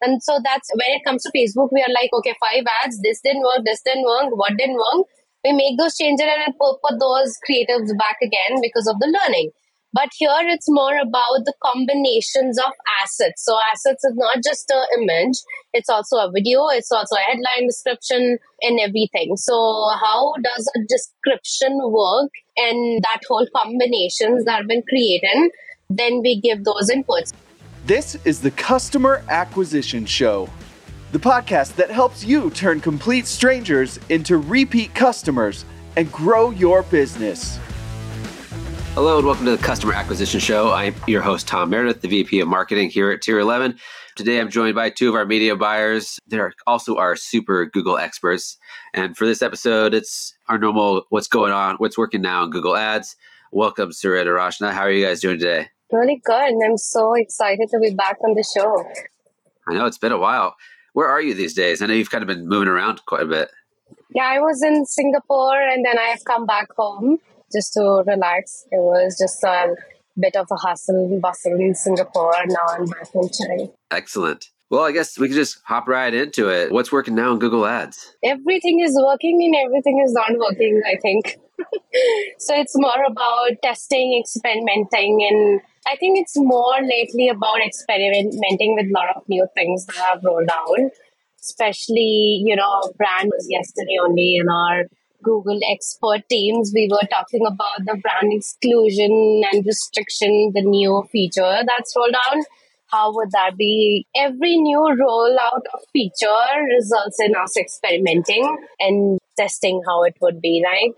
And so that's when it comes to Facebook, we are like, okay, five ads, this didn't work, this didn't work, what didn't work. We make those changes and put, those creatives back again because of the learning. But here it's more about the combinations of assets. So assets is not just an image, it's also a video, it's also a headline description and everything. So how does a description work and that whole combinations that have been created, then we give those inputs. This is the Customer Acquisition Show, the podcast that helps you turn complete strangers into repeat customers and grow your business. Hello and welcome to the Customer Acquisition Show. I'm your host, Tom Meredith, the VP of Marketing here at Tier 11. Today I'm joined by two of our media buyers. They're also our super Google experts. And for this episode, it's our normal what's going on, what's working now in Google Ads. Welcome, Suhrid Arachna. How are you guys doing today? Really good. And I'm so excited to be back on the show. I know it's been a while. Where are you these days? I know you've kind of been moving around quite a bit. Yeah, I was in Singapore and then I have come back home just to relax. It was just a bit of a hustle and bustle in Singapore. Now I'm back in China. Excellent. Well, I guess we can just hop right into it. What's working now in Google Ads? Everything is working and everything is not working, I think. so it's more about testing, experimenting, and I think it's more lately about experimenting with a lot of new things that have rolled out. Especially, you know, brand was yesterday only in our Google expert teams. We were talking about the brand exclusion and restriction, the new feature that's rolled out. How would that be? Every new rollout of feature results in us experimenting and testing how it would be, right?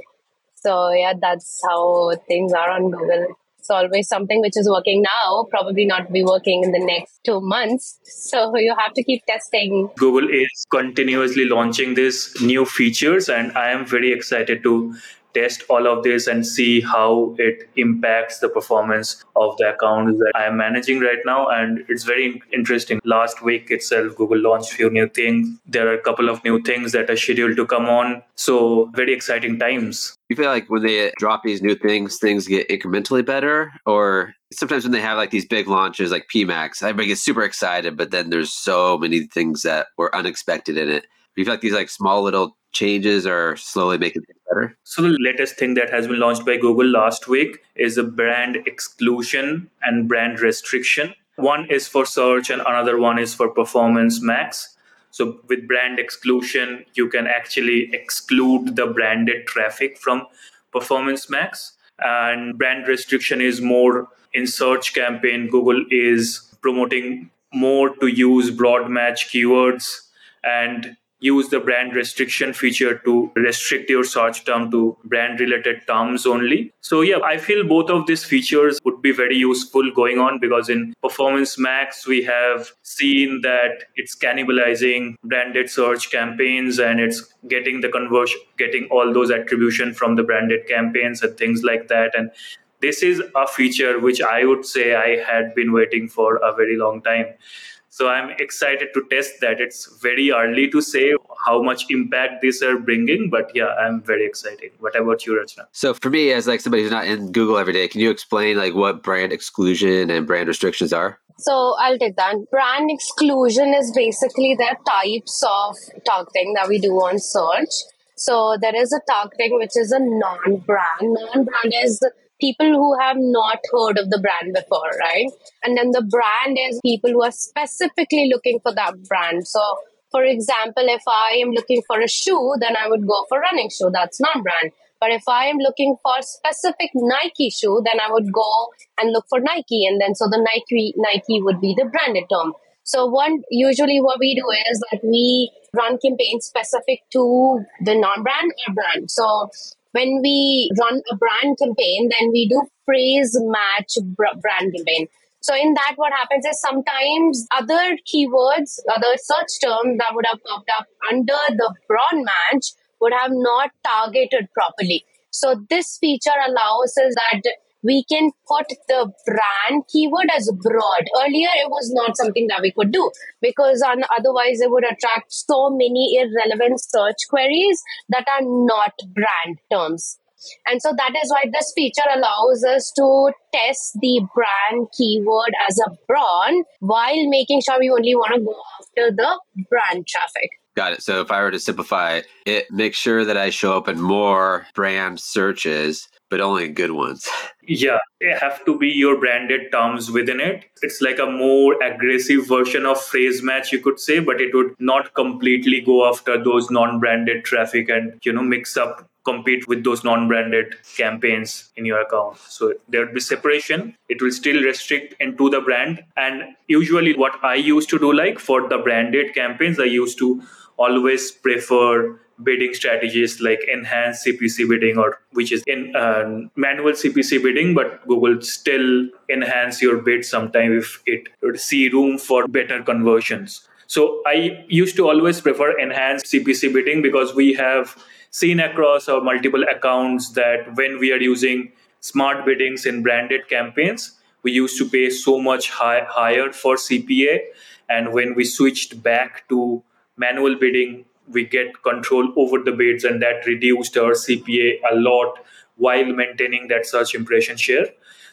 So yeah, that's how things are on Google. It's always something which is working now, probably not be working in the next two months. So you have to keep testing. Google is continuously launching these new features, and I am very excited to test all of this and see how it impacts the performance of the accounts that I am managing right now. And it's very interesting. Last week itself, Google launched a few new things. There are a couple of new things that are scheduled to come on. So, very exciting times. You feel like when they drop these new things, things get incrementally better? Or sometimes when they have like these big launches like PMax, everybody gets super excited, but then there's so many things that were unexpected in it. You feel like these like small little changes are slowly making things better? So the latest thing that has been launched by Google last week is a brand exclusion and brand restriction. One is for search and another one is for performance max. So with brand exclusion, you can actually exclude the branded traffic from performance max. And brand restriction is more in search campaign. Google is promoting more to use broad match keywords and use the brand restriction feature to restrict your search term to brand related terms only. So yeah, I feel both of these features would be very useful going on because in Performance Max, we have seen that it's cannibalizing branded search campaigns and it's getting the conversion, getting all those attribution from the branded campaigns and things like that. And this is a feature which I would say I had been waiting for a very long time. So I'm excited to test that. It's very early to say how much impact these are bringing, but yeah, I'm very excited. What about you, Rashna? So for me, as like somebody who's not in Google every day, can you explain like what brand exclusion and brand restrictions are? So I'll take that. Brand exclusion is basically the types of targeting that we do on search. So there is a targeting which is a non-brand. Non-brand is people who have not heard of the brand before, right? And then the brand is people who are specifically looking for that brand. So, for example, if I am looking for a shoe, then I would go for running shoe. That's non brand. But if I am looking for specific Nike shoe, then I would go and look for Nike. And then so the Nike Nike would be the branded term. So one usually what we do is that we run campaigns specific to the non-brand or brand. So when we run a brand campaign, then we do phrase match brand campaign. So in that, what happens is sometimes other keywords, other search terms that would have popped up under the broad match would have not targeted properly. So this feature allows us that we can put the brand keyword as broad. Earlier, it was not something that we could do because on, otherwise it would attract so many irrelevant search queries that are not brand terms. And so that is why this feature allows us to test the brand keyword as a brand while making sure we only want to go after the brand traffic. Got it. So if I were to simplify it, make sure that I show up in more brand searches, but only good ones. Yeah, have to be your branded terms within it. It's like a more aggressive version of phrase match, you could say, but it would not completely go after those non-branded traffic and you know mix up compete with those non-branded campaigns in your account so there would be separation it will still restrict into the brand and usually what i used to do like for the branded campaigns i used to always prefer bidding strategies like enhanced CPC bidding or which is in uh, manual CPC bidding, but Google still enhance your bid sometime if it would see room for better conversions. So I used to always prefer enhanced CPC bidding because we have seen across our multiple accounts that when we are using smart biddings in branded campaigns, we used to pay so much high, higher for CPA. And when we switched back to manual bidding, we get control over the bids, and that reduced our CPA a lot while maintaining that search impression share.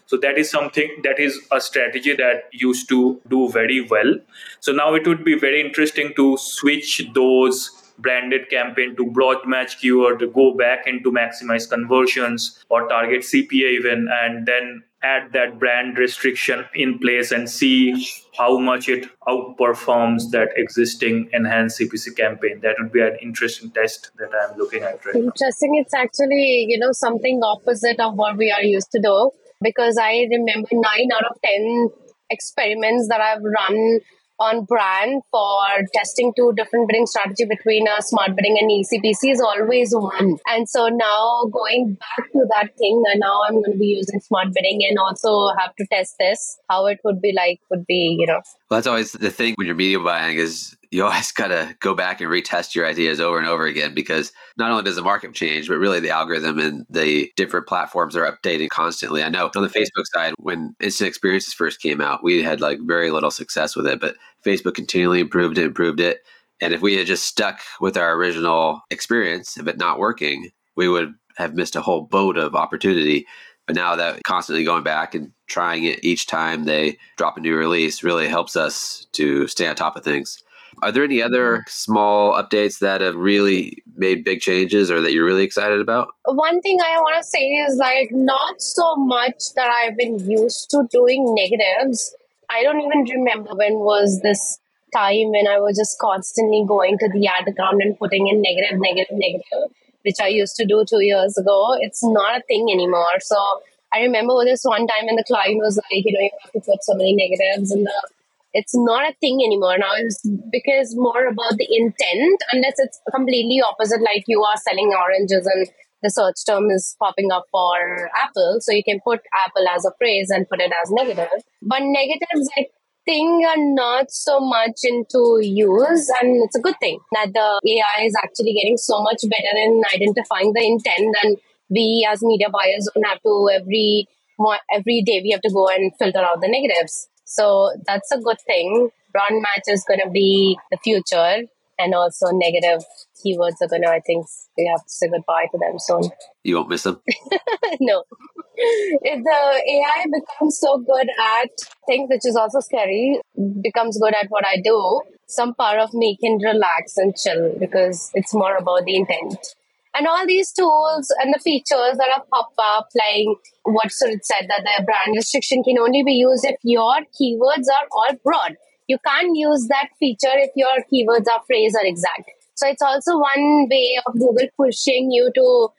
So that is something that is a strategy that used to do very well. So now it would be very interesting to switch those branded campaign to broad match keyword, go back into maximize conversions or target CPA even, and then add that brand restriction in place and see how much it outperforms that existing enhanced CPC campaign. That would be an interesting test that I'm looking at right Interesting. Now. It's actually, you know, something opposite of what we are used to do because I remember nine out of 10 experiments that I've run on brand for testing two different bidding strategy between a smart bidding and ECPC is always one. And so now going back to that thing, and now I'm going to be using smart bidding and also have to test this. How it would be like would be, you know. Well, that's always the thing when you're media buying is you always got to go back and retest your ideas over and over again because not only does the market change, but really the algorithm and the different platforms are updating constantly. I know on the Facebook side, when instant experiences first came out, we had like very little success with it, but Facebook continually improved it, improved it. And if we had just stuck with our original experience of it not working, we would have missed a whole boat of opportunity. But now that constantly going back and trying it each time they drop a new release really helps us to stay on top of things. Are there any other mm-hmm. small updates that have really made big changes or that you're really excited about? One thing I want to say is like not so much that I've been used to doing negatives. I don't even remember when was this time when I was just constantly going to the ad account and putting in negative, negative, negative, which I used to do two years ago. It's not a thing anymore. So I remember this one time when the client was like, you know, you have to put so many negatives in the it's not a thing anymore now it's because more about the intent unless it's completely opposite like you are selling oranges and the search term is popping up for apple so you can put apple as a phrase and put it as negative but negatives i think are not so much into use and it's a good thing that the ai is actually getting so much better in identifying the intent and we as media buyers don't have to every every day we have to go and filter out the negatives so that's a good thing. Broad match is going to be the future, and also negative keywords are to, I think, we have to say goodbye to them soon. You won't miss them? no. If the AI becomes so good at things, which is also scary, becomes good at what I do, some part of me can relax and chill because it's more about the intent. And all these tools and the features that have pop up, like what Suhrid said, that the brand restriction can only be used if your keywords are all broad. You can't use that feature if your keywords are phrase or exact. So it's also one way of Google pushing you to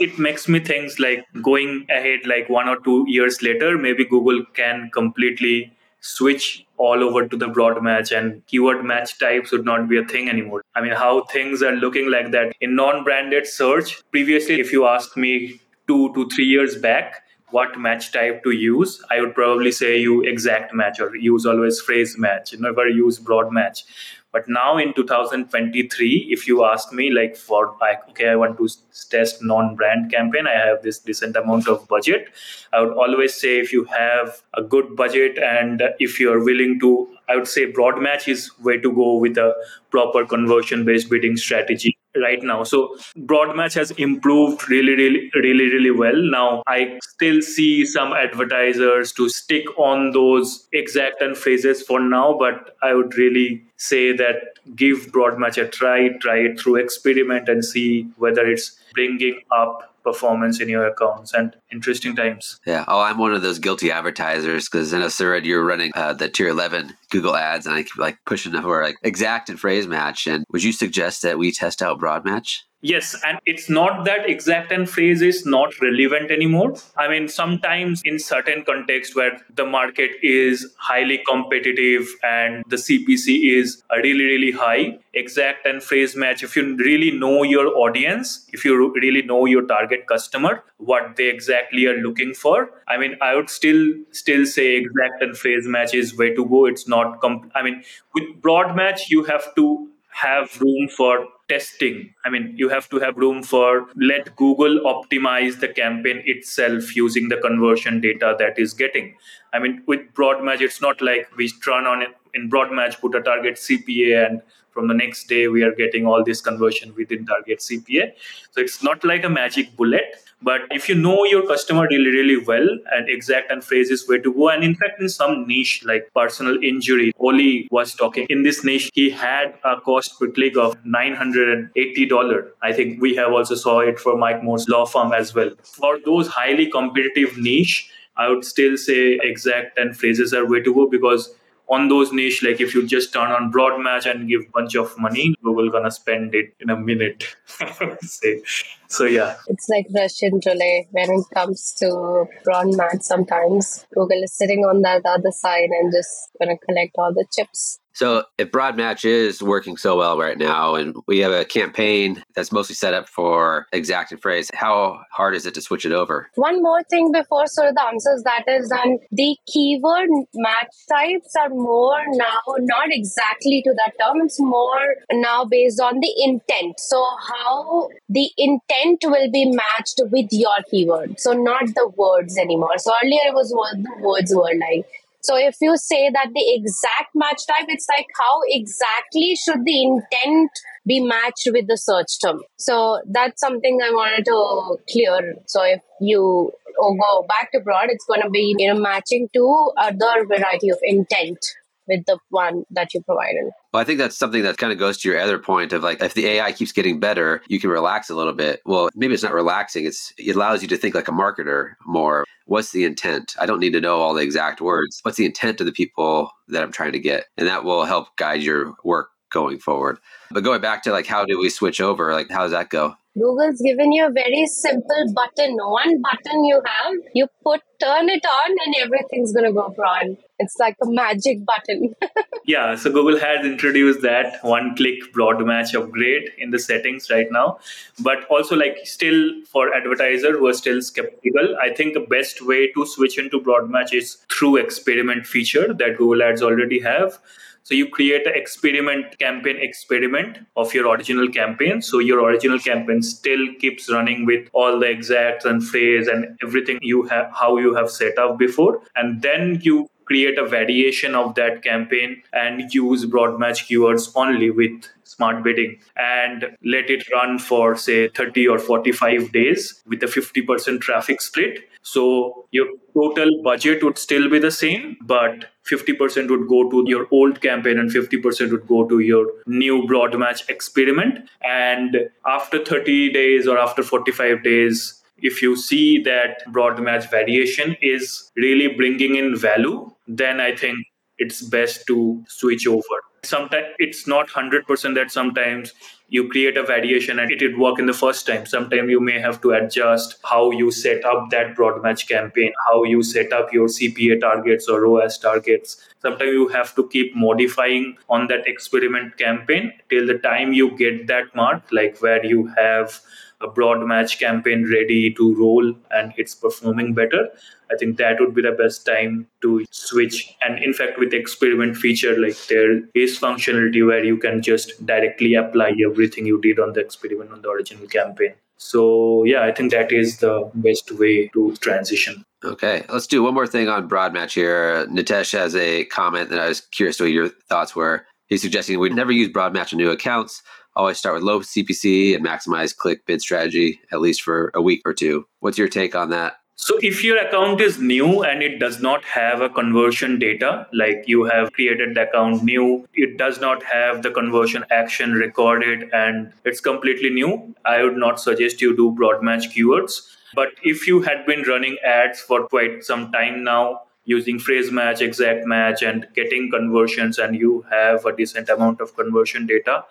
it makes me think like going ahead, like one or two years later, maybe Google can completely switch all over to the broad match and keyword match types would not be a thing anymore. I mean, how things are looking like that in non branded search. Previously, if you asked me two to three years back, what match type to use, I would probably say you exact match or use always phrase match, never use broad match. But now in 2023, if you ask me, like for like, okay, I want to test non-brand campaign, I have this decent amount of budget. I would always say if you have a good budget and if you're willing to, I would say broad match is way to go with a proper conversion-based bidding strategy right now. So broad match has improved really, really, really, really well. Now I still see some advertisers to stick on those exact and phrases for now, but I would really say that give broad match a try, try it through experiment and see whether it's bringing up performance in your accounts and interesting times. Yeah. Oh, I'm one of those guilty advertisers because I know, Suraj, you're running uh, the tier 11 Google ads and I keep like pushing for like exact and phrase match. And would you suggest that we test out broad match? Yes, and it's not that exact and phrase is not relevant anymore. I mean, sometimes in certain contexts where the market is highly competitive and the CPC is really, really high, exact and phrase match, if you really know your audience, if you really know your target customer, what they exactly are looking for, I mean, I would still still say exact and phrase match is way to go. It's not, comp- I mean, with broad match, you have to have room for testing. I mean, you have to have room for let Google optimize the campaign itself using the conversion data that is getting. I mean, with broad match, it's not like we turn on it in broad match, put a target CPA, and from the next day we are getting all this conversion within target CPA. So it's not like a magic bullet. But if you know your customer really, really well and exact and phrases where to go, and in fact, in some niche like personal injury, Oli was talking in this niche, he had a cost per click of $980. I think we have also saw it for Mike Moore's law firm as well. For those highly competitive niche, I would still say exact and phrases are way to go because on those niche, like if you just turn on broad match and give bunch of money, Google gonna spend it in a minute. say. So yeah. It's like Russian roulette when it comes to broad match sometimes. Google is sitting on that other side and just gonna collect all the chips. So if broad match is working so well right now and we have a campaign that's mostly set up for exact and phrase, how hard is it to switch it over? One more thing before sort of the answers that is then the keyword match types are more now not exactly to that term. It's more now based on the intent. So how the intent will be matched with your keyword. So not the words anymore. So earlier it was what the words were like. So if you say that the exact match type, it's like how exactly should the intent be matched with the search term? So that's something I wanted to clear. So if you go back to broad, it's going to be you know matching to other variety of intent with the one that you provided. Well, I think that's something that kind of goes to your other point of like if the AI keeps getting better, you can relax a little bit. Well, maybe it's not relaxing. It's it allows you to think like a marketer more. What's the intent? I don't need to know all the exact words. What's the intent of the people that I'm trying to get? And that will help guide your work going forward. But going back to like how do we switch over? Like how does that go? Google's given you a very simple button. One button you have, you put turn it on and everything's gonna go broad. It's like a magic button. yeah, so Google has introduced that one click broad match upgrade in the settings right now. But also like still for advertiser who are still skeptical, I think the best way to switch into broad match is through experiment feature that Google Ads already have. So you create an experiment campaign experiment of your original campaign. So your original campaign still keeps running with all the exacts and phrase and everything you have how you have set up before. And then you create a variation of that campaign and use broad match keywords only with smart bidding and let it run for say 30 or 45 days with a 50% traffic split so your total budget would still be the same but 50% would go to your old campaign and 50% would go to your new broad match experiment and after 30 days or after 45 days if you see that broad match variation is really bringing in value, then I think it's best to switch over. Sometimes it's not 100% that sometimes you create a variation and it will work in the first time. Sometimes you may have to adjust how you set up that broad match campaign, how you set up your CPA targets or ROAS targets. Sometimes you have to keep modifying on that experiment campaign till the time you get that mark, like where you have a broad match campaign ready to roll and it's performing better i think that would be the best time to switch and in fact with experiment feature like there is functionality where you can just directly apply everything you did on the experiment on the original campaign so yeah i think that is the best way to transition Okay, let's do one more thing on broad match here. Nitesh has a comment that I was curious to what your thoughts were He's suggesting we never use broad match on new accounts. Always start with low CPC and maximize click bid strategy, at least for a week or two. What's your take on that? So if your account is new and it does not have a conversion data, like you have created the account new, it does not have the conversion action recorded and it's completely new, I would not suggest you do broad match keywords. But if you had been running ads for quite some time now, using phrase match, exact match, and getting conversions, and you have a decent amount of conversion data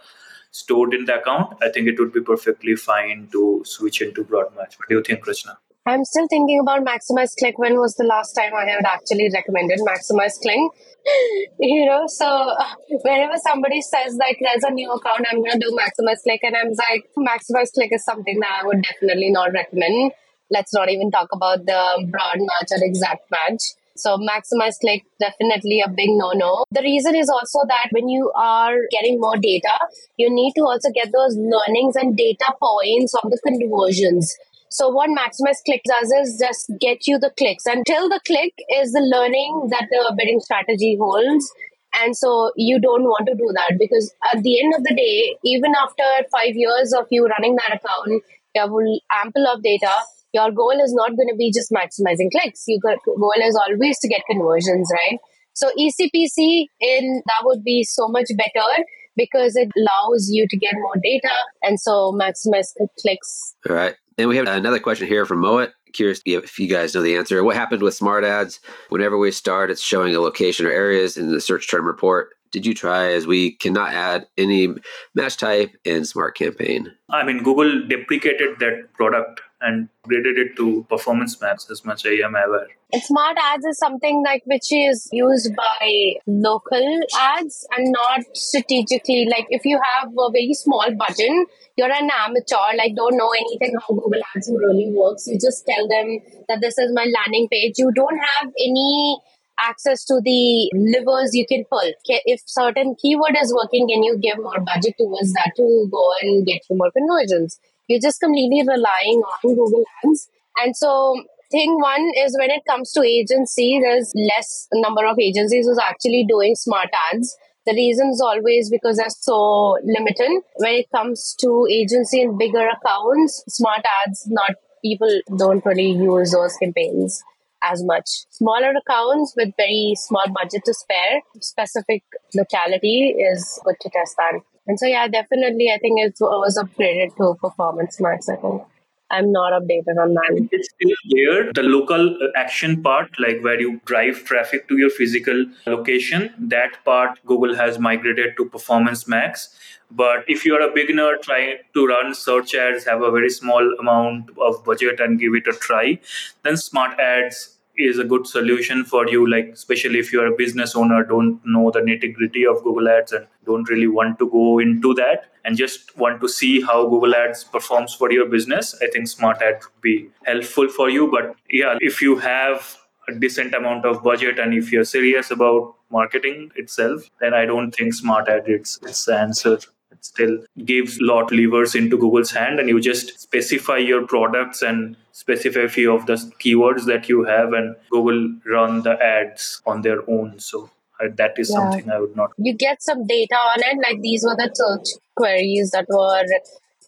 stored in the account, I think it would be perfectly fine to switch into broad match. What do you think, Rashna? I'm still thinking about Maximize Click. When was the last time I had actually recommended Maximize Click? you know, so whenever somebody says like there's a new account, I'm to do Maximize Click, and I'm like, Maximize Click is something that I would definitely not recommend. Let's not even talk about the broad match or exact match. So maximize click definitely a big no no. The reason is also that when you are getting more data, you need to also get those learnings and data points of the conversions. So what Maximize Click does is just get you the clicks. Until the click is the learning that the bidding strategy holds. And so you don't want to do that because at the end of the day, even after five years of you running that account, you have ample of data. Your goal is not going to be just maximizing clicks. Your goal is always to get conversions, right? So ECPC in that would be so much better because it allows you to get more data and so maximize clicks. All right. And we have another question here from Moet. Curious if you guys know the answer. What happened with smart ads? Whenever we start, it's showing a location or areas in the search term report. Did you try as we cannot add any match type in smart campaign? I mean, Google deprecated that product and graded it to performance max as much as I am aware. Smart ads is something like which is used by local ads and not strategically. Like if you have a very small budget, you're an amateur, like don't know anything how Google Ads really works. You just tell them that this is my landing page. You don't have any access to the levers you can pull. If certain keyword is working, can you give more budget towards that to go and get you more conversions? You're just completely relying on Google Ads. And so thing one is when it comes to agency, there's less number of agencies who's actually doing smart ads. The reason is always because they're so limited. When it comes to agency and bigger accounts, smart ads, not people don't really use those campaigns as much. Smaller accounts with very small budget to spare, specific locality is good to test that. And so, yeah, definitely, I think it was upgraded to Performance Max. I think. I'm not updated on that. It's still there. The local uh, action part, like where you drive traffic to your physical location, that part Google has migrated to Performance Max. But if you're a beginner trying to run search ads, have a very small amount of budget and give it a try, then Smart Ads is a good solution for you like especially if you're a business owner don't know the nitty gritty of google ads and don't really want to go into that and just want to see how google ads performs for your business i think smart ad would be helpful for you. But yeah if you have a decent amount of budget and if you're serious about marketing itself then i don't think smart ad it's, it's the answer it still gives lot levers into google's hand and you just specify your products and specify a few of the keywords that you have and google run the ads on their own. So uh, that is yeah. something i would not you get some data on it like these were the search queries that were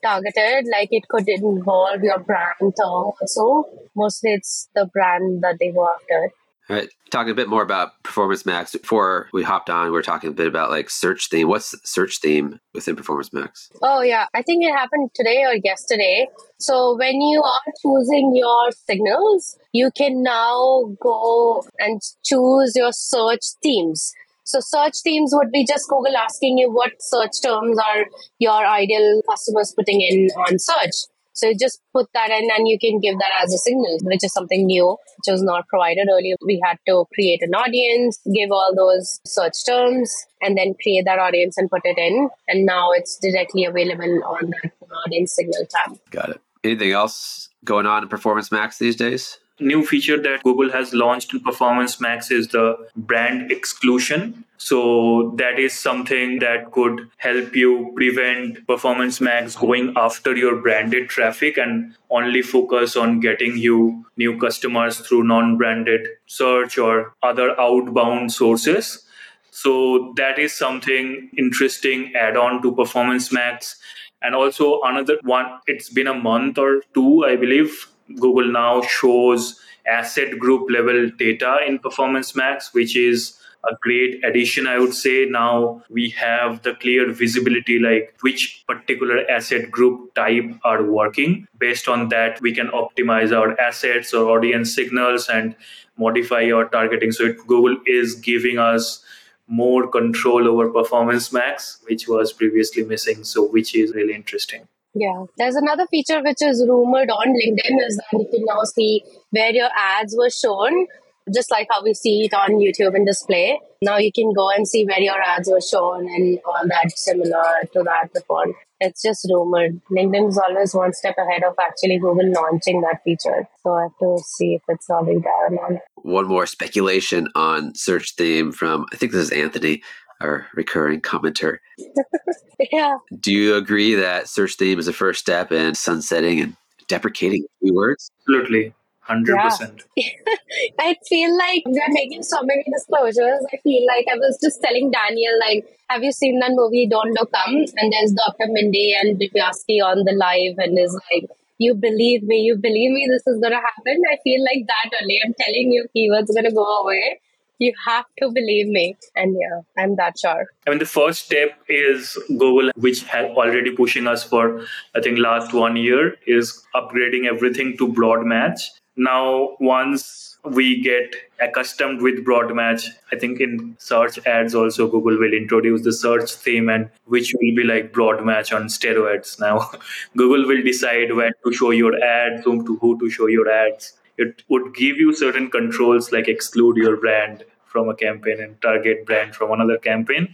targeted like it could involve your brand also. Mostly it's the brand that they go after all right. Talking a bit more about Performance Max. Before we hopped on, we were talking a bit about like search theme. What's search theme within Performance Max? Oh, yeah. I think it happened today or yesterday. So when you are choosing your signals, you can now go and choose your search themes. So search themes would be just Google asking you what search terms are your ideal customers putting in on search. So just put that in and you can give that as a signal, which is something new, which was not provided earlier. We had to create an audience, give all those search terms, and then create that audience and put it in. And now it's directly available on that audience signal tab. Got it. Anything else going on in Performance Max these days? New feature that Google has launched in Performance Max is the brand exclusion. So that is something that could help you prevent Performance Max going after your branded traffic and only focus on getting you new customers through non branded search or other outbound sources. So that is something interesting add on to Performance Max. And also another one, it's been a month or two, I believe. Google now shows asset group level data in Performance Max, which is a great addition, I would say. Now we have the clear visibility, like which particular asset group type are working. Based on that, we can optimize our assets or audience signals and modify our targeting. So Google is giving us more control over performance max, which was previously missing. So which is really interesting. Yeah, there's another feature which is rumored on LinkedIn is that you can now see where your ads were shown just like how we see it on YouTube and display. Now you can go and see where your ads were shown and all that similar to that before. It's just rumored. LinkedIn is always one step ahead of actually Google launching that feature. So I have to see if it's already there or not. One more speculation on search theme from, I think this is Anthony, our recurring commenter. yeah. Do you agree that search theme is the first step in sunsetting and deprecating keywords? Absolutely. 100%. Yeah. I feel like we're making so many disclosures. I feel like I was just telling Daniel, like, have you seen that movie Don't Look Up? And there's Dr. Mindy and Dibiasky on the live and is like, you believe me, you believe me, this is going to happen. I feel like that only. I'm telling you, keywords are going to go away. You have to believe me. And yeah, I'm that sure. I mean, the first step is Google, which has already pushing us for, I think, last one year, is upgrading everything to broad match now once we get accustomed with broad match i think in search ads also google will introduce the search theme and which will be like broad match on steroids now google will decide when to show your ads whom to who to show your ads it would give you certain controls like exclude your brand from a campaign and target brand from another campaign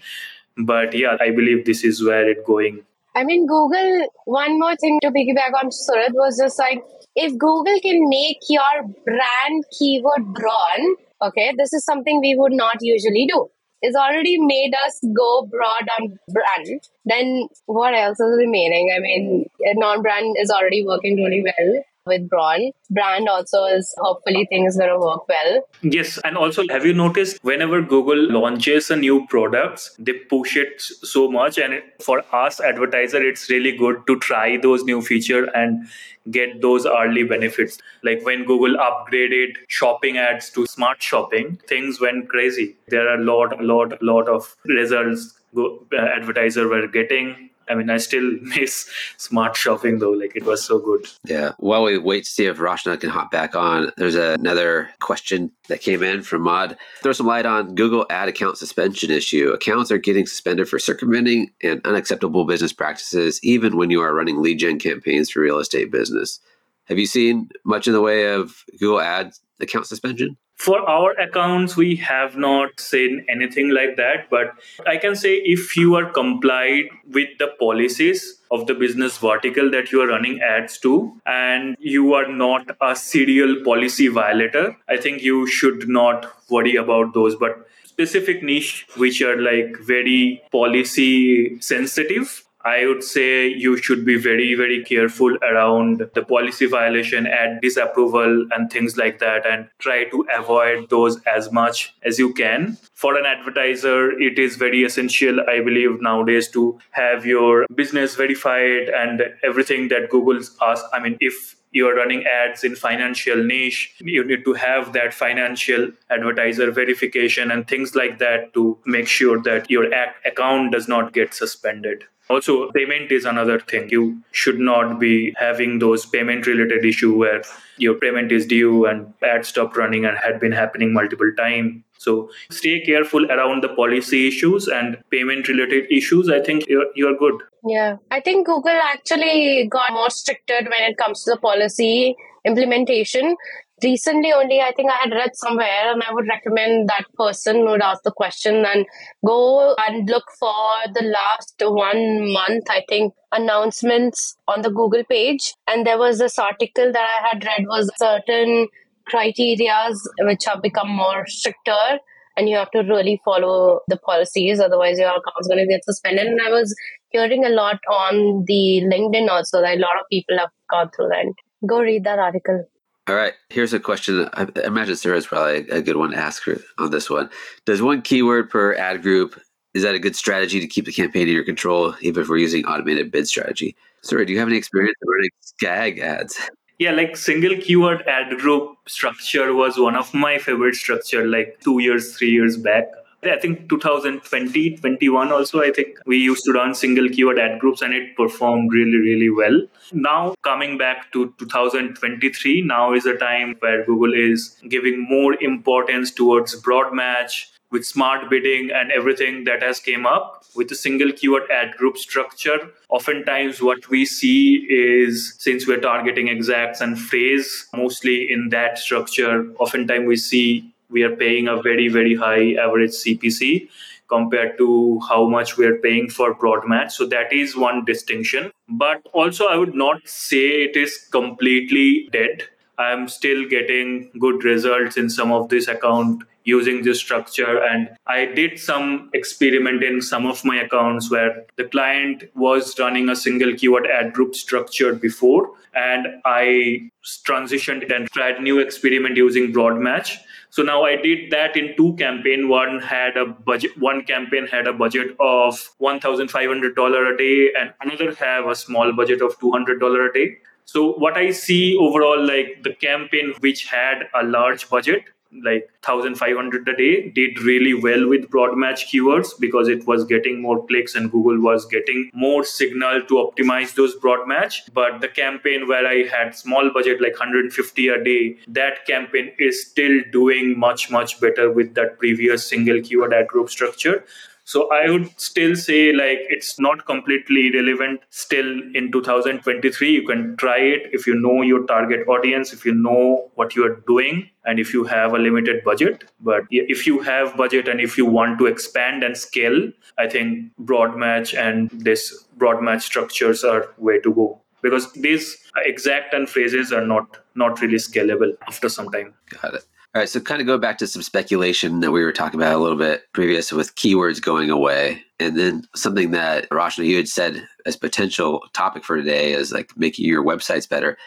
but yeah i believe this is where it going I mean, Google, one more thing to piggyback on Suhrid was just like, if Google can make your brand keyword broad, okay, this is something we would not usually do. It's already made us go broad on brand. Then what else is remaining? I mean, non brand is already working really well with broad. Brand also is hopefully things going to work well. Yes, and also have you noticed whenever Google launches a new products, they push it so much, and for us advertiser, it's really good to try those new feature and get those early benefits. Like when Google upgraded shopping ads to smart shopping, things went crazy. There are a lot, a lot, a lot of results uh, advertiser were getting I mean, I still miss smart shopping though. Like it was so good. Yeah. While we wait to see if Rashna can hop back on, there's another question that came in from Mod. Throw some light on Google ad account suspension issue. Accounts are getting suspended for circumventing and unacceptable business practices, even when you are running lead gen campaigns for real estate business. Have you seen much in the way of Google Ads account suspension? For our accounts, we have not seen anything like that. But I can say if you are complied with the policies of the business vertical that you are running ads to, and you are not a serial policy violator, I think you should not worry about those. But specific niche which are like very policy sensitive I would say you should be very, very careful around the policy violation ad disapproval and things like that, and try to avoid those as much as you can. For an advertiser, it is very essential, I believe, nowadays to have your business verified and everything that Google's asked. I mean, if you're running ads in financial niche you need to have that financial advertiser verification and things like that to make sure that your account does not get suspended also, payment is another thing. You should not be having those payment related issue where your payment is due and ad stopped running and had been happening multiple times. So stay careful around the policy issues and payment related issues. I think you're, you're good. Yeah. I think Google actually got more stricter when it comes to the policy implementation recently only i think i had read somewhere and i would recommend that person would ask the question and go and look for the last one month i think announcements on the google page. And there was this article that i had read was certain criterias which have become more stricter and you have to really follow the policies otherwise your account's going to get suspended. And i was hearing a lot on the linkedin also that a lot of people have gone through that. Go read that article All right. Here's a question. I imagine Sarah is probably a good one to ask her on this one. Does one keyword per ad group is that a good strategy to keep the campaign in your control, even if we're using automated bid strategy? Sarah, do you have any experience running SKAG ads? Yeah, like single keyword ad group structure was one of my favorite structure like two years, three years back. I think 2020, 21 also, I think we used to run single keyword ad groups and it performed really, really well. Now, coming back to 2023, now is a time where Google is giving more importance towards broad match with smart bidding and everything that has came up with a single keyword ad group structure oftentimes what we see is since we're targeting exacts and phrase mostly in that structure oftentimes we see we are paying a very very high average cpc compared to how much we are paying for broad match. So that is one distinction. But also i would not say it is completely dead. I'm still getting good results in some of this account using this structure. And i did some experiment in some of my accounts where the client was running a single keyword ad group structure before. And i transitioned and tried new experiment using broad match so now I did that in two campaign. One had a budget. One campaign had a budget of one thousand five hundred dollar a day, and another have a small budget of two hundred dollar a day. So what I see overall, like the campaign which had a large budget, like 1500 a day did really well with broad match keywords because it was getting more clicks and google was getting more signal to optimize those broad match. But the campaign where i had small budget like 150 a day that campaign is still doing much much better with that previous single keyword ad group structure so I would still say like it's not completely irrelevant still in 2023. You can try it if you know your target audience, if you know what you are doing, and if you have a limited budget. But if you have budget and if you want to expand and scale, I think broad match and this broad match structures are way to go because these exact and phrases are not not really scalable after some time. Got it. All right, so kind of go back to some speculation that we were talking about a little bit previous with keywords going away. And then something that Rashna, you had said as potential topic for today is like making your websites better.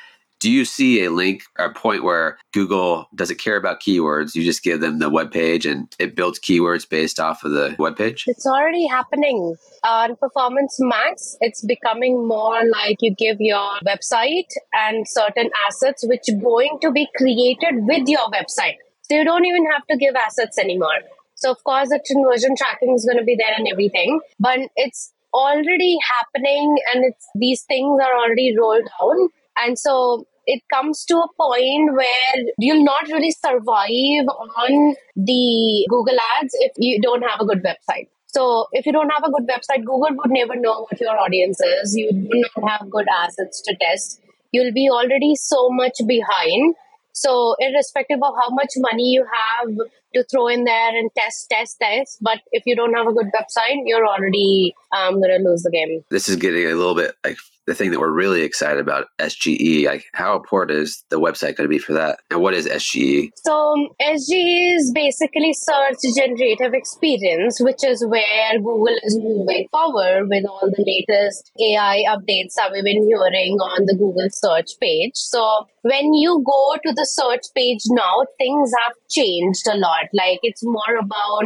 Do you see a link or a point where Google doesn't care about keywords? You just give them the web page and it builds keywords based off of the web page? It's already happening. Uh, On Performance Max, it's becoming more like you give your website and certain assets which are going to be created with your website. So you don't even have to give assets anymore. So of course the conversion tracking is going to be there and everything, but it's already happening and it's these things are already rolled out. And so it comes to a point where you'll not really survive on the Google ads if you don't have a good website. So if you don't have a good website, Google would never know what your audience is. You do not have good assets to test. You'll be already so much behind. So irrespective of how much money you have to throw in there and test, test, test, but if you don't have a good website, you're already um, going to lose the game. This is getting a little bit like the thing that we're really excited about SGE. Like, how important is the website going to be for that? And what is SGE? So, SGE is basically search generative experience, which is where Google is moving forward with all the latest AI updates that we've been hearing on the Google search page. So, when you go to the search page now, things have changed a lot. Like, it's more about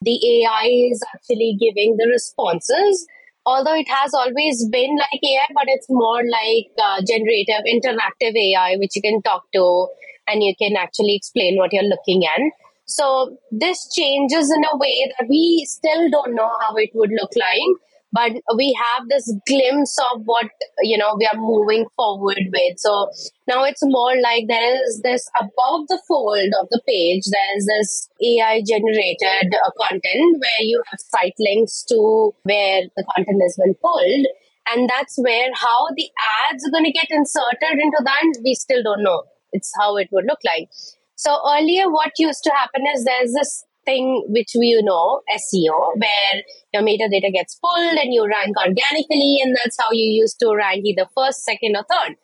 the AI is actually giving the responses. Although it has always been like AI, but it's more like uh, generative, interactive AI, which you can talk to and you can actually explain what you're looking at. So this changes in a way that we still don't know how it would look like but we have this glimpse of what you know we are moving forward with. So now it's more like there is this above the fold of the page there's this ai generated uh, content where you have site links to where the content has been pulled. And that's where how the ads are going to get inserted into that we still don't know. It's how it would look like. So earlier what used to happen is there's this thing which we know SEO, where your metadata gets pulled and you rank organically, and that's how you used to rank either first, second, or third.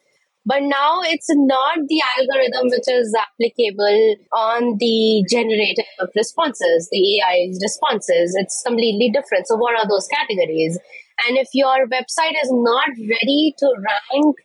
But now it's not the algorithm which is applicable on the generative responses, the AI responses. It's completely different. So, what are those categories? And if your website is not ready to rank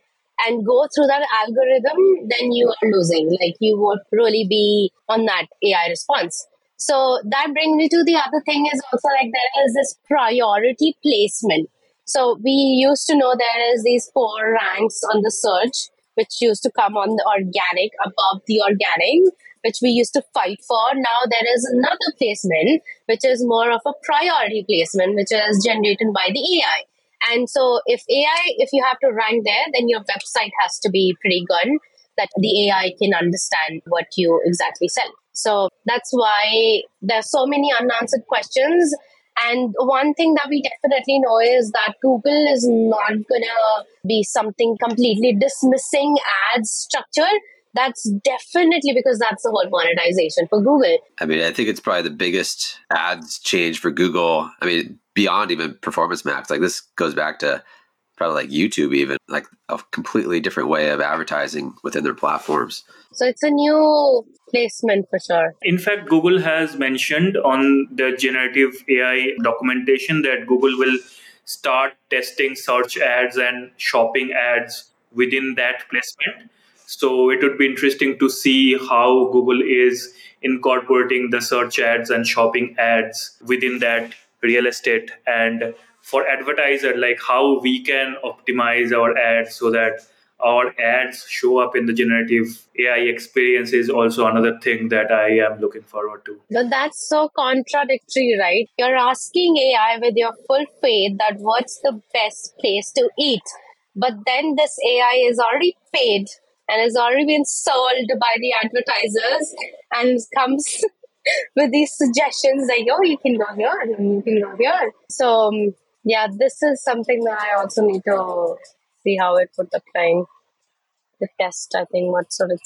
and go through that algorithm, then you are losing. Like you won't really be on that AI response. So that brings me to the other thing is also like there is this priority placement. So we used to know there is these four ranks on the search, which used to come on the organic above the organic, which we used to fight for. Now there is another placement, which is more of a priority placement, which is generated by the AI. And so if AI, if you have to rank there, then your website has to be pretty good that the AI can understand what you exactly sell. So that's why there's so many unanswered questions. And one thing that we definitely know is that Google is not gonna be something completely dismissing ads structure. That's definitely because that's the whole monetization for Google. I mean, I think it's probably the biggest ads change for Google. I mean, beyond even Performance Max, like this goes back to probably like YouTube, even like a completely different way of advertising within their platforms. So it's a new placement for sure. In fact, Google has mentioned on the generative AI documentation that Google will start testing search ads and shopping ads within that placement. So it would be interesting to see how Google is incorporating the search ads and shopping ads within that real estate and for advertiser like how we can optimize our ads so that our ads show up in the generative AI experience is also another thing that I am looking forward to. But that's so contradictory, right? You're asking AI with your full faith that what's the best place to eat. But then this AI is already paid and has already been sold by the advertisers and comes with these suggestions like, oh, you can go here and you can go here. So, um, yeah, this is something that I also need to see how it would apply the test, I think, what sort of.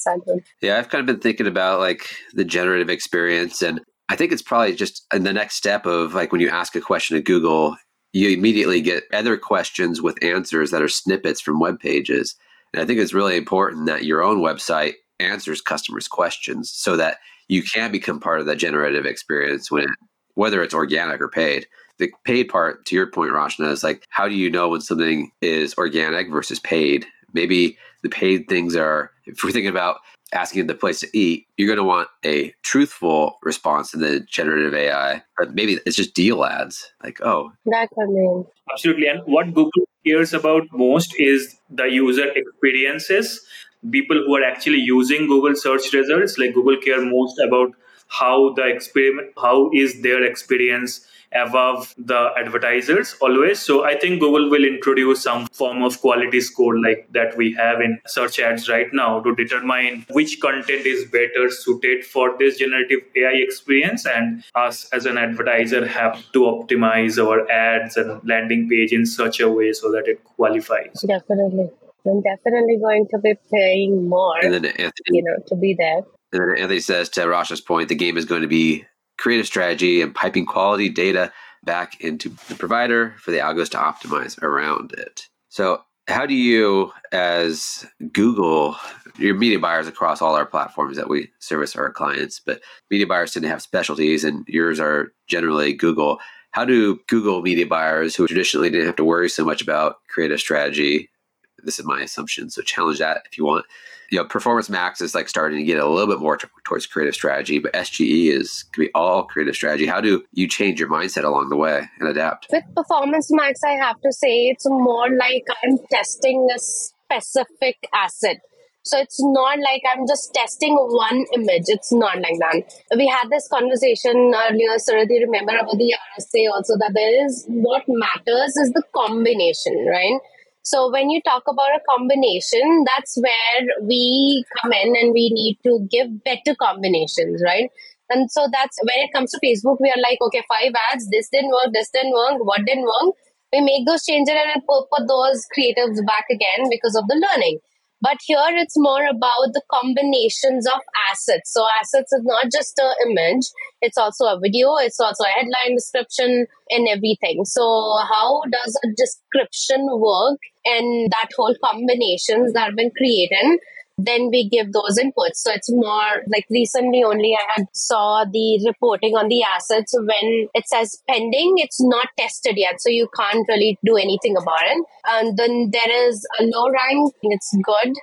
Yeah, I've kind of been thinking about like the generative experience. And I think it's probably just in the next step of like when you ask a question to Google, you immediately get other questions with answers that are snippets from web pages. And I think it's really important that your own website answers customers' questions so that you can become part of that generative experience when whether it's organic or paid. The paid part, to your point, Rashna, is like how do you know when something is organic versus paid? Maybe the paid things are, if we're thinking about asking the place to eat, you're going to want a truthful response in the generative AI. But maybe it's just deal ads. Like, oh, that could mean. Absolutely. And what Google cares about most is the user experiences people who are actually using Google search results, like Google care most about how the experiment, how is their experience above the advertisers always. So I think Google will introduce some form of quality score like that we have in search ads right now to determine which content is better suited for this generative AI experience. And us as an advertiser have to optimize our ads and landing page in such a way so that it qualifies. Definitely. I'm definitely going to be paying more, and then Anthony, you know, to be there. And then Anthony says to Rashna's point, the game is going to be creative strategy and piping quality data back into the provider for the algos to optimize around it. So, how do you, as Google, your media buyers across all our platforms that we service our clients, but media buyers tend to have specialties, and yours are generally Google. How do Google media buyers who traditionally didn't have to worry so much about creative strategy this is my assumption. So challenge that if you want. You know, Performance Max is like starting to get a little bit more t- towards creative strategy, but SGE is could be all creative strategy. How do you change your mindset along the way and adapt? With Performance Max, I have to say it's more like I'm testing a specific asset. So it's not like I'm just testing one image. It's not like that. We had this conversation earlier, you remember about the RSA also that there is what matters is the combination, right? So when you talk about a combination, that's where we come in and we need to give better combinations, right? And so that's when it comes to Facebook, we are like, okay, five ads, this didn't work, this didn't work, what didn't work. We make those changes and put, put those creatives back again because of the learning. But here it's more about the combinations of assets. So assets is not just an image, it's also a video, it's also a headline description and everything. So how does a description work and that whole combinations that have been created then we give those inputs. So it's more like recently only I had saw the reporting on the assets when it says pending, it's not tested yet. So you can't really do anything about it. And then there is a low rank, it's good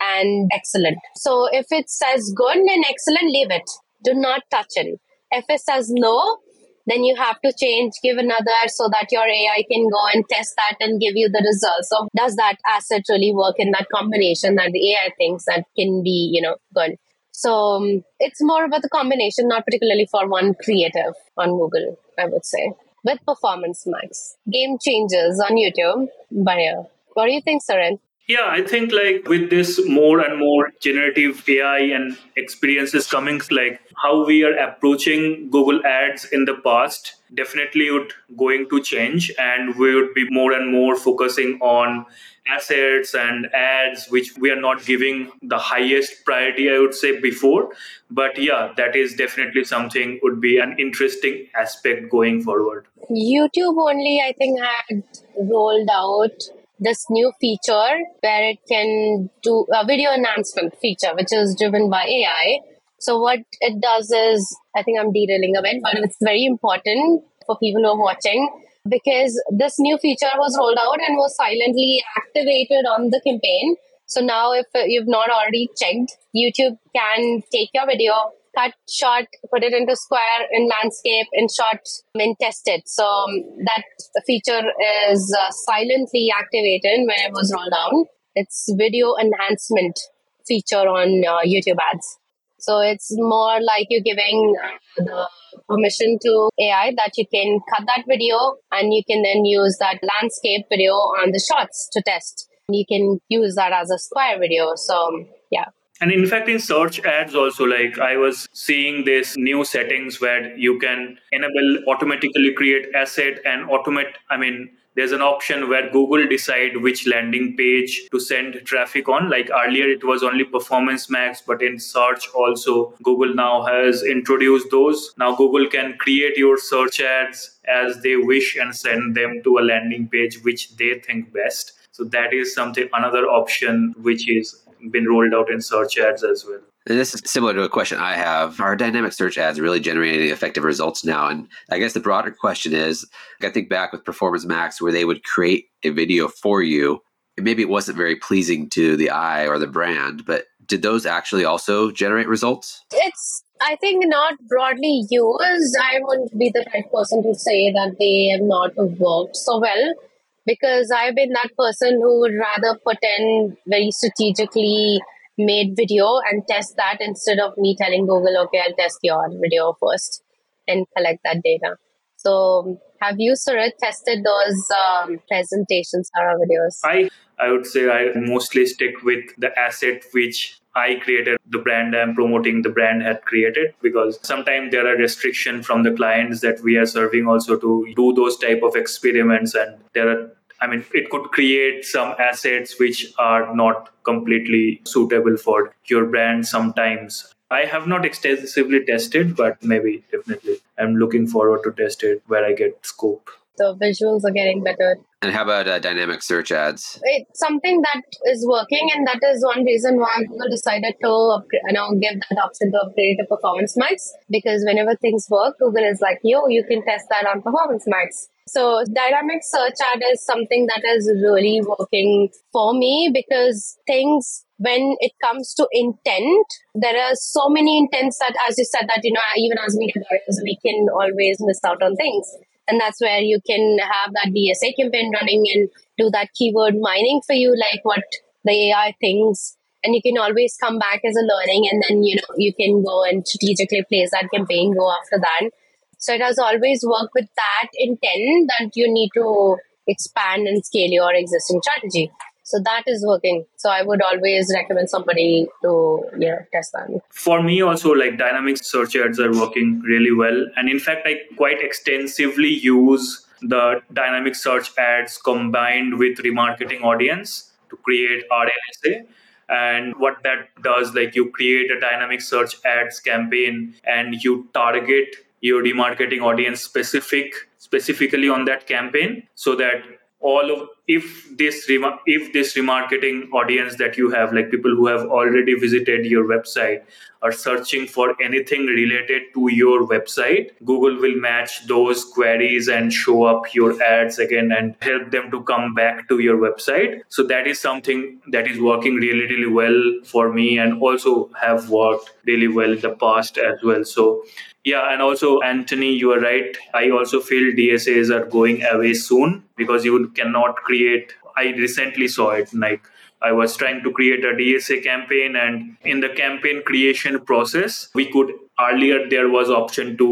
and excellent. So if it says good and excellent, leave it. Do not touch it. If it says low, then you have to change, give another so that your AI can go and test that and give you the results. So does that asset really work in that combination that the AI thinks that can be, you know, good? So um, it's more about the combination, not particularly for one creative on Google, I would say. With Performance Max, game changers on YouTube. But yeah, what do you think, Suhrid? Yeah, I think like with this more and more generative AI and experiences coming, like how we are approaching Google Ads in the past definitely would going to change and we would be more and more focusing on assets and ads which we are not giving the highest priority i would say before. But yeah that is definitely something would be an interesting aspect going forward. Youtube only i think had rolled out this new feature where it can do a video enhancement feature, which is driven by AI. So what it does is, I think I'm derailing a bit, but it's very important for people who are watching because this new feature was rolled out and was silently activated on the campaign. So now, if you've not already checked, YouTube can take your video, cut short, put it into square in landscape, in shot, and test it. So um, that feature is uh, silently activated when it was rolled out. It's video enhancement feature on uh, YouTube ads. So it's more like you're giving uh, the permission to AI that you can cut that video and you can then use that landscape video on the shots to test. You can use that as a square video. So yeah. And in fact, in search ads also, like I was seeing this new settings where you can enable automatically create asset and automate, I mean, there's an option where google decide which landing page to send traffic on. Like earlier it was only performance max but in search also google now has introduced those. Now google can create your search ads as they wish and send them to a landing page which they think best. So that is something another option which is been rolled out in search ads as well. And this is similar to a question I have. Are dynamic search ads really generating effective results now? And I guess the broader question is I think back with Performance Max, where they would create a video for you. Maybe it wasn't very pleasing to the eye or the brand, but did those actually also generate results? It's, I think, not broadly used. I wouldn't be the right person to say that they have not worked so well because I've been that person who would rather pretend very strategically made video and test that instead of me telling Google, okay, I'll test your video first and collect that data. So, have you, Suhrid, tested those um, presentations or videos? I, I would say I mostly stick with the asset which I created, the brand I'm promoting, the brand had created, because sometimes there are restrictions from the clients that we are serving also to do those type of experiments, and there are I mean, it could create some assets which are not completely suitable for your brand sometimes. I have not extensively tested, but maybe definitely I'm looking forward to test it where I get scope. The visuals are getting better. And how about uh, dynamic search ads? It's something that is working, and that is one reason why Google decided to upgrade, you know give that option to upgrade to Performance Max because whenever things work, Google is like, "Yo, you can test that on Performance Max." So dynamic search ad is something that is really working for me because things when it comes to intent, there are so many intents that, as you said, that you know, even as media buyers, we can always miss out on things. And that's where you can have that DSA campaign running and do that keyword mining for you, like what the AI thinks. And you can always come back as a learning and then, you know, you can go and strategically place that campaign, go after that. So it has always worked with that intent that you need to expand and scale your existing strategy. So that is working. So I would always recommend somebody to yeah test that. For me also like dynamic search ads are working really well. And in fact I quite extensively use the dynamic search ads combined with remarketing audience to create RNSA. And what that does, like you create a dynamic search ads campaign and you target your remarketing audience specific specifically on that campaign so that all of if this rem- if this remarketing audience that you have like people who have already visited your website are searching for anything related to your website google will match those queries and show up your ads again and help them to come back to your website so that is something that is working really really well for me and also have worked really well in the past as well so yeah, and also Anthony, you are right. I also feel DSAs are going away soon because you cannot create. I recently saw it like I was trying to create a DSA campaign, and in the campaign creation process, we could earlier there was option to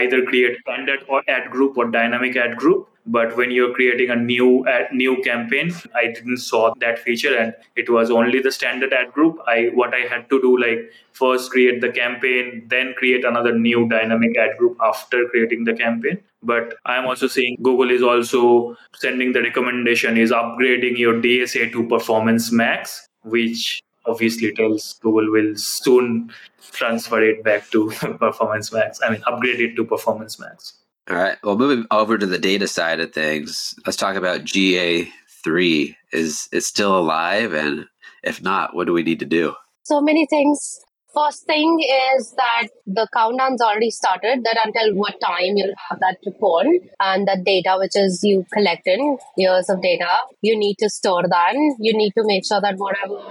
either create standard or ad group or dynamic ad group but when you're creating a new ad, new campaign i didn't saw that feature and it was only the standard ad group. I what i had to do like first create the campaign then create another new dynamic ad group after creating the campaign. But i'm also seeing google is also sending the recommendation is upgrading your dsa to performance max which obviously tells google will soon transfer it back to performance max i mean upgrade it to performance max all right. Well, moving over to the data side of things, let's talk about GA3. Is it still alive? And if not, what do we need to do? So many things. First thing is that the countdown's already started, that until what time you'll have that report and that data, which is you collected years of data, you need to store that. You need to make sure that whatever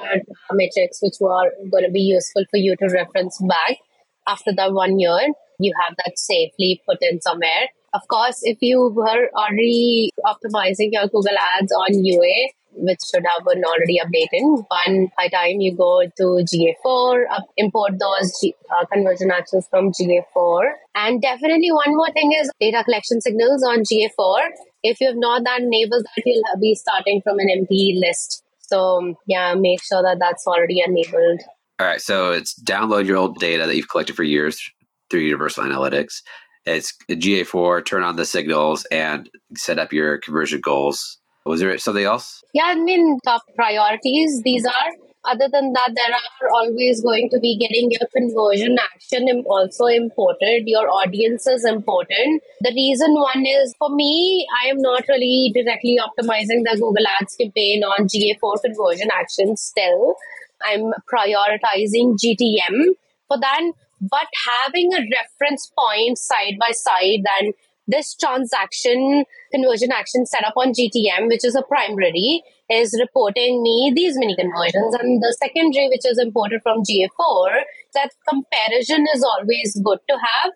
metrics which were going to be useful for you to reference back after that one year, you have that safely put in somewhere. Of course, if you were already optimizing your Google Ads on UA, which should have been already updated, one by time you go to GA4, up, import those G, uh, conversion actions from GA4. And definitely one more thing is data collection signals on GA4. If you have not that enabled, that you'll be starting from an empty list. So yeah, make sure that that's already enabled. All right, so it's download your old data that you've collected for years through Universal Analytics. It's GA4, turn on the signals and set up your conversion goals. Was there something else? Yeah, I mean, top priorities, these are. Other than that, there are always going to be getting your conversion action also imported. Your audience is important. The reason one is for me, I am not really directly optimizing the Google Ads campaign on GA4 conversion action still. I'm prioritizing GTM. For that, but having a reference point side by side then this transaction conversion action set up on GTM, which is a primary, is reporting me these many conversions. And the secondary, which is imported from GA4, that comparison is always good to have.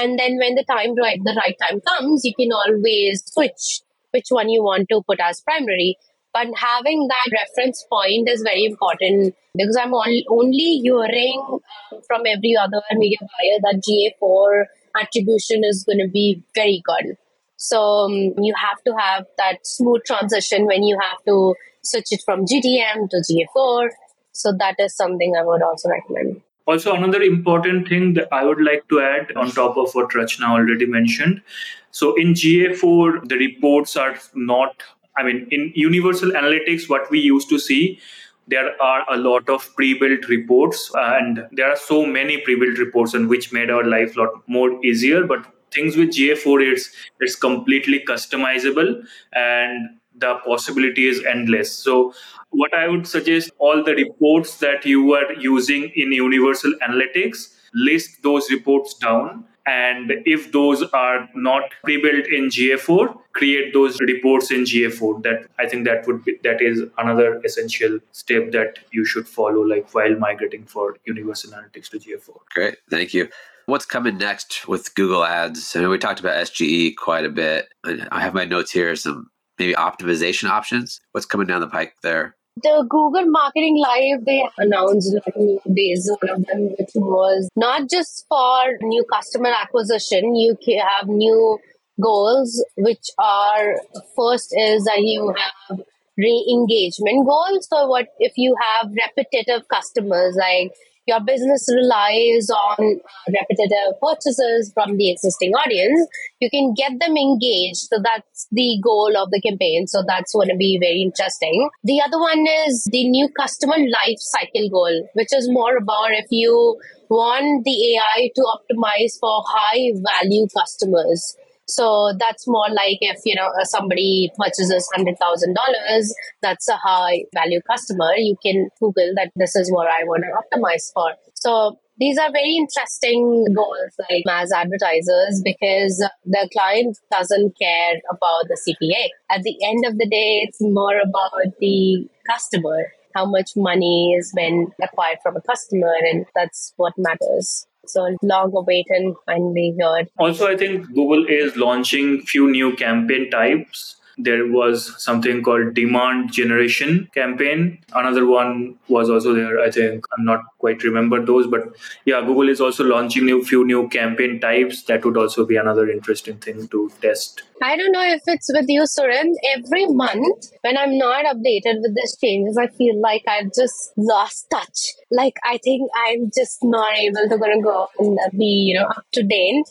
And then when the time right, the right time comes, you can always switch which one you want to put as primary. But having that reference point is very important because I'm only hearing from every other media buyer that GA4 attribution is going to be very good. So um, you have to have that smooth transition when you have to switch it from GTM to GA4. So that is something I would also recommend. Also, another important thing that I would like to add on top of what Rashna already mentioned. So in GA4, the reports are not I mean, in Universal Analytics, what we used to see, there are a lot of pre-built reports, uh, and there are so many pre-built reports, and which made our life a lot more easier. But things with GA4, it's it's completely customizable, and the possibility is endless. So, what I would suggest, all the reports that you are using in Universal Analytics, list those reports down and if those are not pre-built in ga4 create those reports in ga4 that i think that would be that is another essential step that you should follow like while migrating for universal analytics to ga4 great. Thank you. What's coming next with google ads? I mean we talked about sge quite a bit i have my notes here some maybe optimization options. What's coming down the pike there the Google Marketing Live, they announced like new days, one of them, which was not just for new customer acquisition, you have new goals, which are first is that you have re-engagement goals. So what if you have repetitive customers like your business relies on repetitive purchases from the existing audience, you can get them engaged. So that's the goal of the campaign. So that's going to be very interesting. The other one is the new customer life cycle goal, which is more about if you want the AI to optimize for high value customers. So that's more like if you know uh, somebody purchases hundred thousand dollars, that's a high value customer. You can Google that this is what I want to optimize for. So these are very interesting goals like as advertisers because the client doesn't care about the cpa at the end of the day it's more about the customer how much money is been acquired from a customer and that's what matters so long awaited finally here. Also, I think Google is launching few new campaign types there was something called demand generation campaign. Another one was also there i think. I'm not quite remember those but yeah google is also launching new few new campaign types. That would also be another interesting thing to test. I don't know if it's with you Suhrid. every month when i'm not updated with these changes i feel like i've just lost touch. Like i think i'm just not able to gonna go and be you know up to date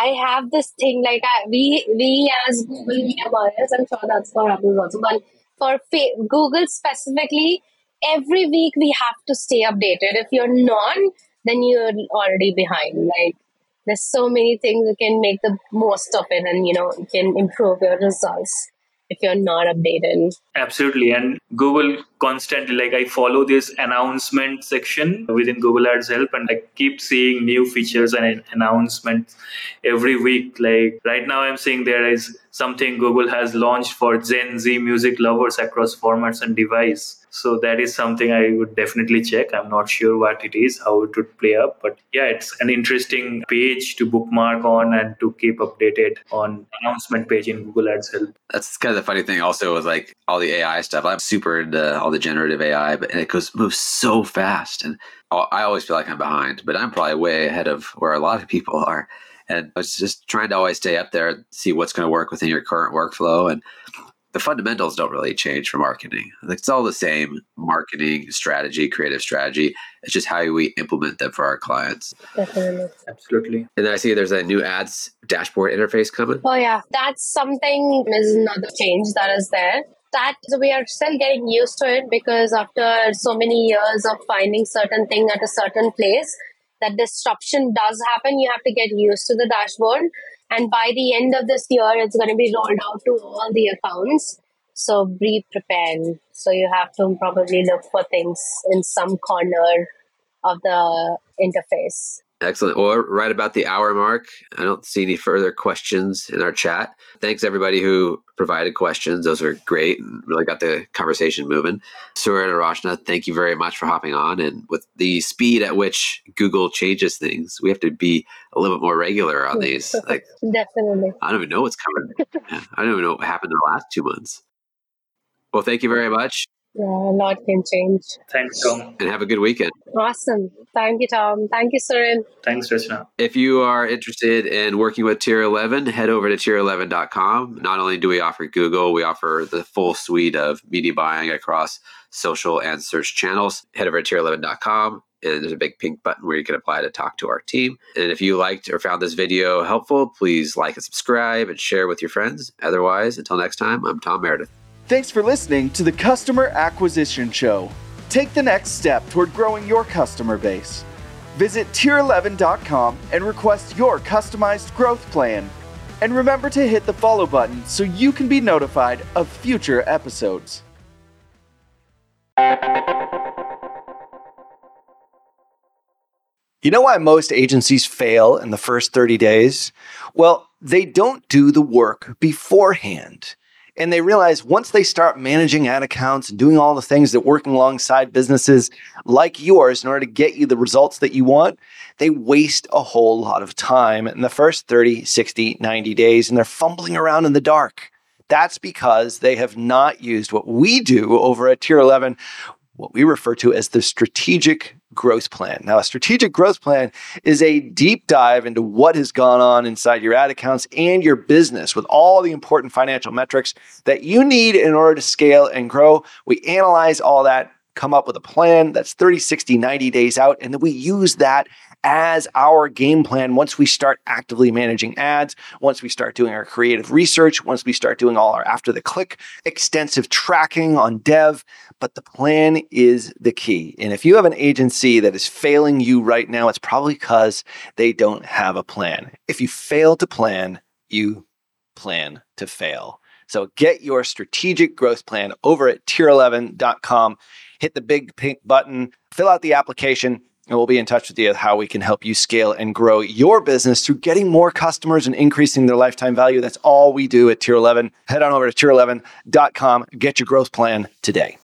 I have this thing like I, we we as Google media buyers, I'm sure that's for Apple also, but for fa- Google specifically, every week we have to stay updated. If you're not, then you're already behind. Like there's so many things you can make the most of it, and you know you can improve your results if you're not updated. Absolutely. And Google constantly, like, I follow this announcement section within Google Ads Help, and I keep seeing new features and announcements every week. Like, right now, I'm seeing there is something Google has launched for Gen Z music lovers across formats and device. So that is something I would definitely check. I'm not sure what it is, how it would play up, but yeah, it's an interesting page to bookmark on and to keep updated on announcement page in Google Ads Help. That's kind of the funny thing also with like all the AI stuff. I'm super into all the generative AI, but and it goes moves so fast, and I always feel like I'm behind, but I'm probably way ahead of where a lot of people are. And I was just trying to always stay up there, see what's going to work within your current workflow. And the fundamentals don't really change for marketing. It's all the same marketing strategy, creative strategy. It's just how we implement them for our clients. Definitely. Absolutely. And then I see there's a new ads dashboard interface coming. Oh yeah, that's something is another change that is there. That we are still getting used to it because after so many years of finding certain thing at a certain place, that disruption does happen. You have to get used to the dashboard and by the end of this year, it's going to be rolled out to all the accounts. So be prepared. So you have to probably look for things in some corner of the interface. Excellent. Or right about the hour mark. I don't see any further questions in our chat. Thanks everybody who provided questions. Those are great and really got the conversation moving. Suhrid and Rashna, thank you very much for hopping on. And with the speed at which Google changes things, we have to be a little bit more regular on these. Like definitely. I don't even know what's coming. I don't even know what happened in the last two months. Well, thank you very much. Yeah, a lot can change. Thanks, Tom. And have a good weekend. Awesome. Thank you, Tom. Thank you, Suhrid. Thanks, Rashna. If you are interested in working with Tier 11, head over to tier11.com. Not only do we offer Google, we offer the full suite of media buying across social and search channels. Head over to tier11.com and there's a big pink button where you can apply to talk to our team. And if you liked or found this video helpful, please like and subscribe and share with your friends. Otherwise, until next time, I'm Tom Meredith. Thanks for listening to the Customer Acquisition Show. Take the next step toward growing your customer base. Visit tier11.com and request your customized growth plan. And remember to hit the follow button so you can be notified of future episodes. You know why most agencies fail in the first 30 days? Well, they don't do the work beforehand. And they realize once they start managing ad accounts and doing all the things that working alongside businesses like yours in order to get you the results that you want, they waste a whole lot of time in the first 30, 60, 90 days and they're fumbling around in the dark. That's because they have not used what we do over at Tier 11, what we refer to as the strategic growth plan. Now, a strategic growth plan is a deep dive into what has gone on inside your ad accounts and your business with all the important financial metrics that you need in order to scale and grow. We analyze all that, come up with a plan that's 30, 60, 90 days out, and then we use that as our game plan once we start actively managing ads, once we start doing our creative research, once we start doing all our after the click extensive tracking on dev. But the plan is the key. And if you have an agency that is failing you right now, it's probably because they don't have a plan. If you fail to plan, you plan to fail. So get your strategic growth plan over at tier11.com. Hit the big pink button, fill out the application, and we'll be in touch with you how we can help you scale and grow your business through getting more customers and increasing their lifetime value. That's all we do at Tier 11. Head on over to tier11.com, get your growth plan today.